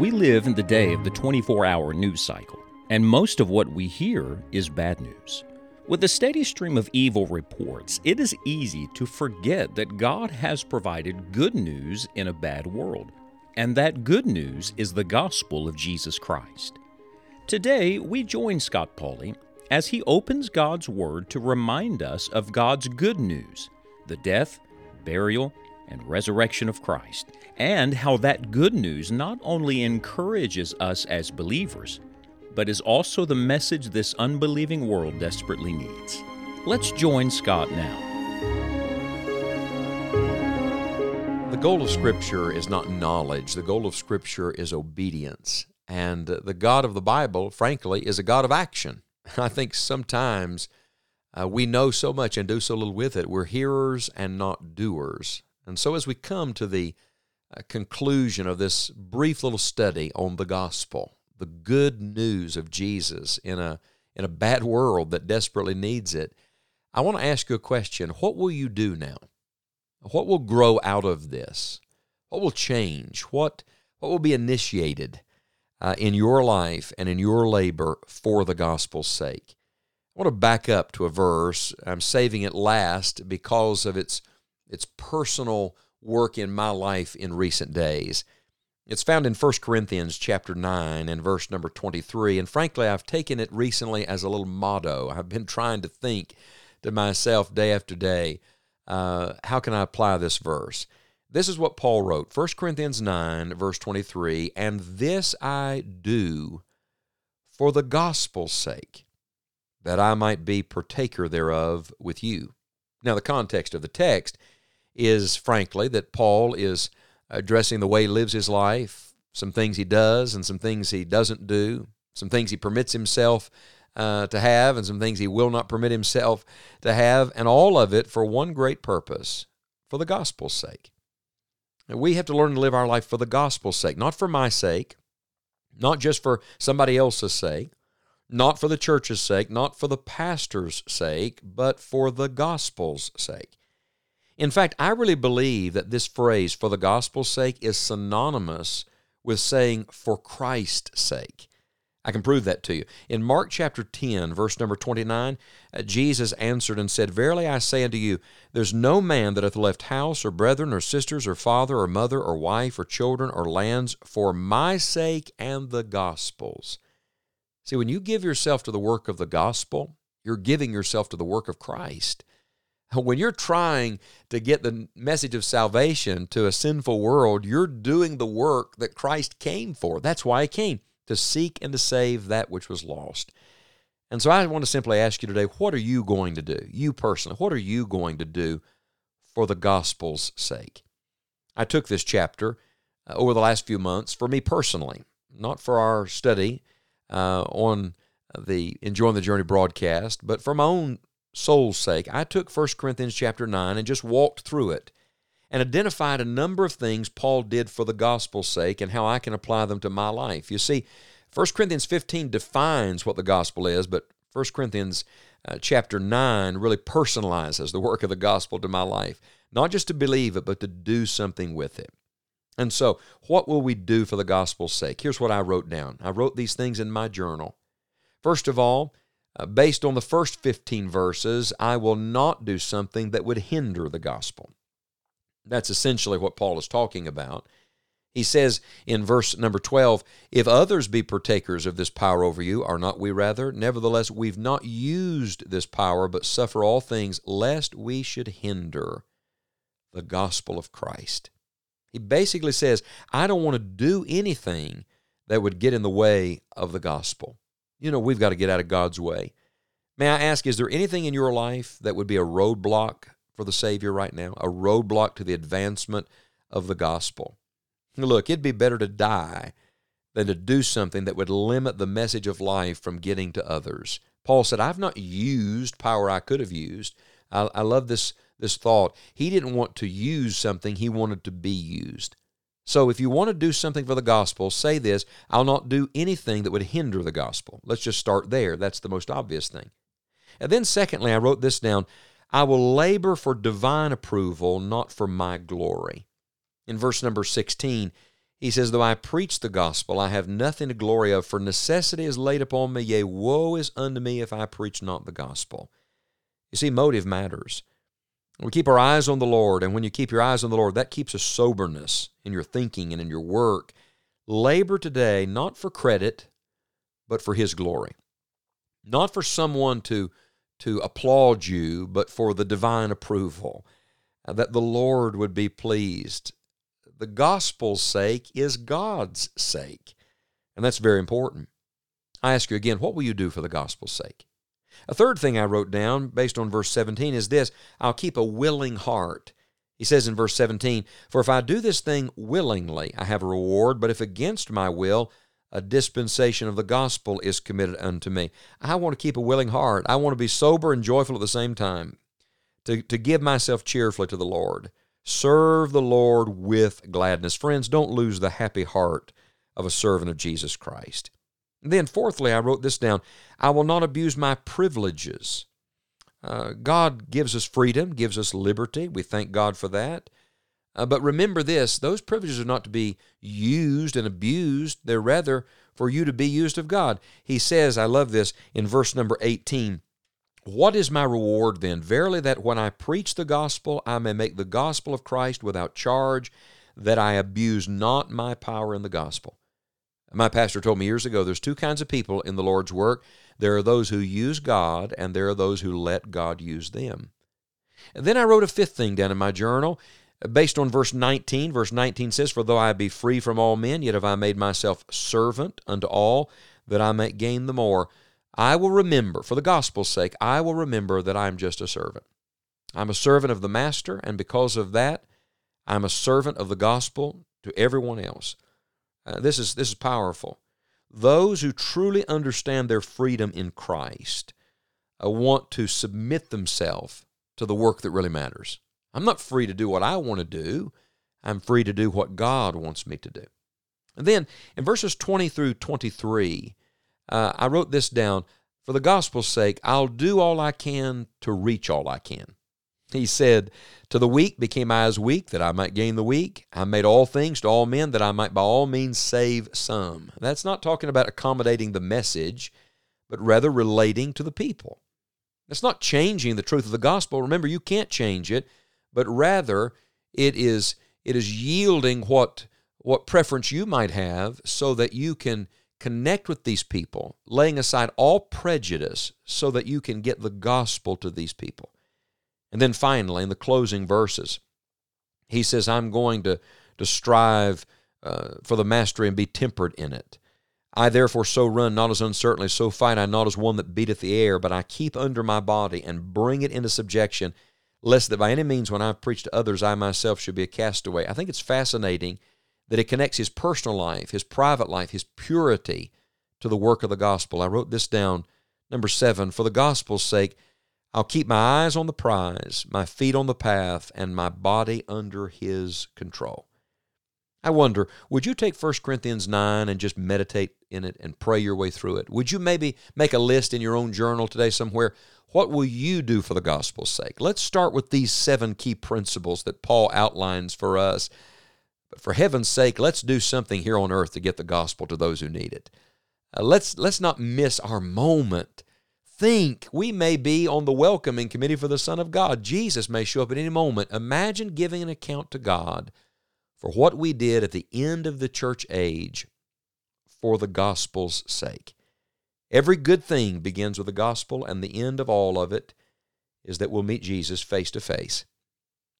We live in the day of the 24 hour news cycle, and most of what we hear is bad news. With a steady stream of evil reports, it is easy to forget that God has provided good news in a bad world, and that good news is the gospel of Jesus Christ. Today, we join Scott Pauley as he opens God's Word to remind us of God's good news the death, burial, and resurrection of Christ, and how that good news not only encourages us as believers, but is also the message this unbelieving world desperately needs. Let's join Scott now. The goal of Scripture is not knowledge, the goal of Scripture is obedience. And the God of the Bible, frankly, is a God of action. I think sometimes uh, we know so much and do so little with it. We're hearers and not doers. And so, as we come to the uh, conclusion of this brief little study on the gospel, the good news of Jesus in a in a bad world that desperately needs it, I want to ask you a question. What will you do now? What will grow out of this? What will change? What what will be initiated uh, in your life and in your labor for the gospel's sake? I want to back up to a verse. I'm saving it last because of its its personal work in my life in recent days. It's found in 1 Corinthians chapter 9 and verse number 23. And frankly, I've taken it recently as a little motto. I've been trying to think to myself day after day, uh, how can I apply this verse? This is what Paul wrote 1 Corinthians 9, verse 23 And this I do for the gospel's sake, that I might be partaker thereof with you. Now, the context of the text is frankly that Paul is addressing the way he lives his life, some things he does and some things he doesn't do, some things he permits himself uh, to have and some things he will not permit himself to have, and all of it for one great purpose for the gospel's sake. And we have to learn to live our life for the gospel's sake, not for my sake, not just for somebody else's sake, not for the church's sake, not for the pastor's sake, but for the gospel's sake. In fact, I really believe that this phrase, for the gospel's sake, is synonymous with saying, for Christ's sake. I can prove that to you. In Mark chapter 10, verse number 29, uh, Jesus answered and said, Verily I say unto you, there's no man that hath left house or brethren or sisters or father or mother or wife or children or lands for my sake and the gospel's. See, when you give yourself to the work of the gospel, you're giving yourself to the work of Christ. When you're trying to get the message of salvation to a sinful world, you're doing the work that Christ came for. That's why He came, to seek and to save that which was lost. And so I want to simply ask you today what are you going to do? You personally, what are you going to do for the gospel's sake? I took this chapter uh, over the last few months for me personally, not for our study uh, on the Enjoying the Journey broadcast, but for my own soul's sake, I took 1 Corinthians chapter 9 and just walked through it and identified a number of things Paul did for the gospel's sake and how I can apply them to my life. You see, 1 Corinthians 15 defines what the gospel is, but 1 Corinthians uh, chapter 9 really personalizes the work of the gospel to my life. Not just to believe it, but to do something with it. And so, what will we do for the gospel's sake? Here's what I wrote down. I wrote these things in my journal. First of all, uh, based on the first 15 verses, I will not do something that would hinder the gospel. That's essentially what Paul is talking about. He says in verse number 12, If others be partakers of this power over you, are not we rather? Nevertheless, we've not used this power, but suffer all things, lest we should hinder the gospel of Christ. He basically says, I don't want to do anything that would get in the way of the gospel you know, we've got to get out of God's way. May I ask, is there anything in your life that would be a roadblock for the Savior right now? A roadblock to the advancement of the gospel? Look, it'd be better to die than to do something that would limit the message of life from getting to others. Paul said, I've not used power I could have used. I, I love this, this thought. He didn't want to use something, he wanted to be used. So if you want to do something for the gospel, say this I'll not do anything that would hinder the gospel. Let's just start there. That's the most obvious thing. And then, secondly, I wrote this down I will labor for divine approval, not for my glory. In verse number 16, He says, Though I preach the gospel, I have nothing to glory of, for necessity is laid upon me, yea, woe is unto me if I preach not the gospel. You see, motive matters. We keep our eyes on the Lord, and when you keep your eyes on the Lord, that keeps a soberness in your thinking and in your work. Labor today not for credit, but for His glory. Not for someone to, to applaud you, but for the divine approval, uh, that the Lord would be pleased. The gospel's sake is God's sake, and that's very important. I ask you again, what will you do for the gospel's sake? A third thing I wrote down based on verse 17 is this I'll keep a willing heart. He says in verse 17, For if I do this thing willingly, I have a reward, but if against my will, a dispensation of the gospel is committed unto me. I want to keep a willing heart. I want to be sober and joyful at the same time, to, to give myself cheerfully to the Lord. Serve the Lord with gladness. Friends, don't lose the happy heart of a servant of Jesus Christ. Then, fourthly, I wrote this down I will not abuse my privileges. Uh, God gives us freedom, gives us liberty. We thank God for that. Uh, but remember this those privileges are not to be used and abused, they're rather for you to be used of God. He says, I love this in verse number 18. What is my reward then? Verily, that when I preach the gospel, I may make the gospel of Christ without charge, that I abuse not my power in the gospel. My pastor told me years ago there's two kinds of people in the Lord's work there are those who use God, and there are those who let God use them. And then I wrote a fifth thing down in my journal based on verse 19. Verse 19 says, For though I be free from all men, yet have I made myself servant unto all, that I may gain the more. I will remember, for the gospel's sake, I will remember that I am just a servant. I'm a servant of the Master, and because of that, I'm a servant of the gospel to everyone else. Uh, this is this is powerful. Those who truly understand their freedom in Christ uh, want to submit themselves to the work that really matters. I'm not free to do what I want to do. I'm free to do what God wants me to do. And then in verses 20 through 23, uh, I wrote this down for the gospel's sake, I'll do all I can to reach all I can. He said, To the weak became I as weak, that I might gain the weak. I made all things to all men, that I might by all means save some. That's not talking about accommodating the message, but rather relating to the people. That's not changing the truth of the gospel. Remember, you can't change it, but rather it is it is yielding what what preference you might have so that you can connect with these people, laying aside all prejudice so that you can get the gospel to these people. And then finally, in the closing verses, he says, I'm going to, to strive uh, for the mastery and be tempered in it. I therefore so run, not as uncertainly, so fight I not as one that beateth the air, but I keep under my body and bring it into subjection, lest that by any means when I preach to others, I myself should be a castaway. I think it's fascinating that it connects his personal life, his private life, his purity to the work of the gospel. I wrote this down. Number seven, for the gospel's sake, I'll keep my eyes on the prize, my feet on the path, and my body under His control. I wonder, would you take 1 Corinthians 9 and just meditate in it and pray your way through it? Would you maybe make a list in your own journal today somewhere? What will you do for the gospel's sake? Let's start with these seven key principles that Paul outlines for us. But for heaven's sake, let's do something here on earth to get the gospel to those who need it. Uh, let's, let's not miss our moment think we may be on the welcoming committee for the Son of God. Jesus may show up at any moment. Imagine giving an account to God for what we did at the end of the church age for the gospel's sake. Every good thing begins with the gospel, and the end of all of it is that we'll meet Jesus face to face.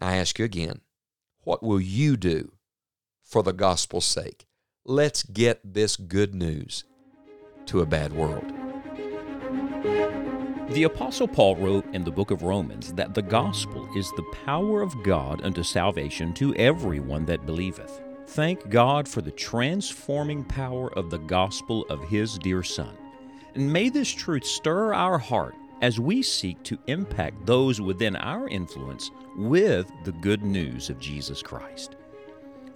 I ask you again, what will you do for the gospel's sake? Let's get this good news to a bad world. The Apostle Paul wrote in the book of Romans that the gospel is the power of God unto salvation to everyone that believeth. Thank God for the transforming power of the gospel of His dear Son. And may this truth stir our heart as we seek to impact those within our influence with the good news of Jesus Christ.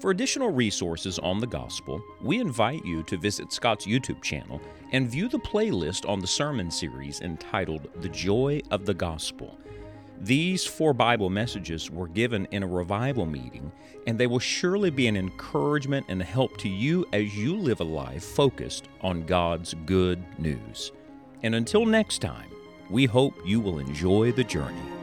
For additional resources on the gospel, we invite you to visit Scott's YouTube channel and view the playlist on the sermon series entitled The Joy of the Gospel. These four Bible messages were given in a revival meeting, and they will surely be an encouragement and help to you as you live a life focused on God's good news. And until next time, we hope you will enjoy the journey.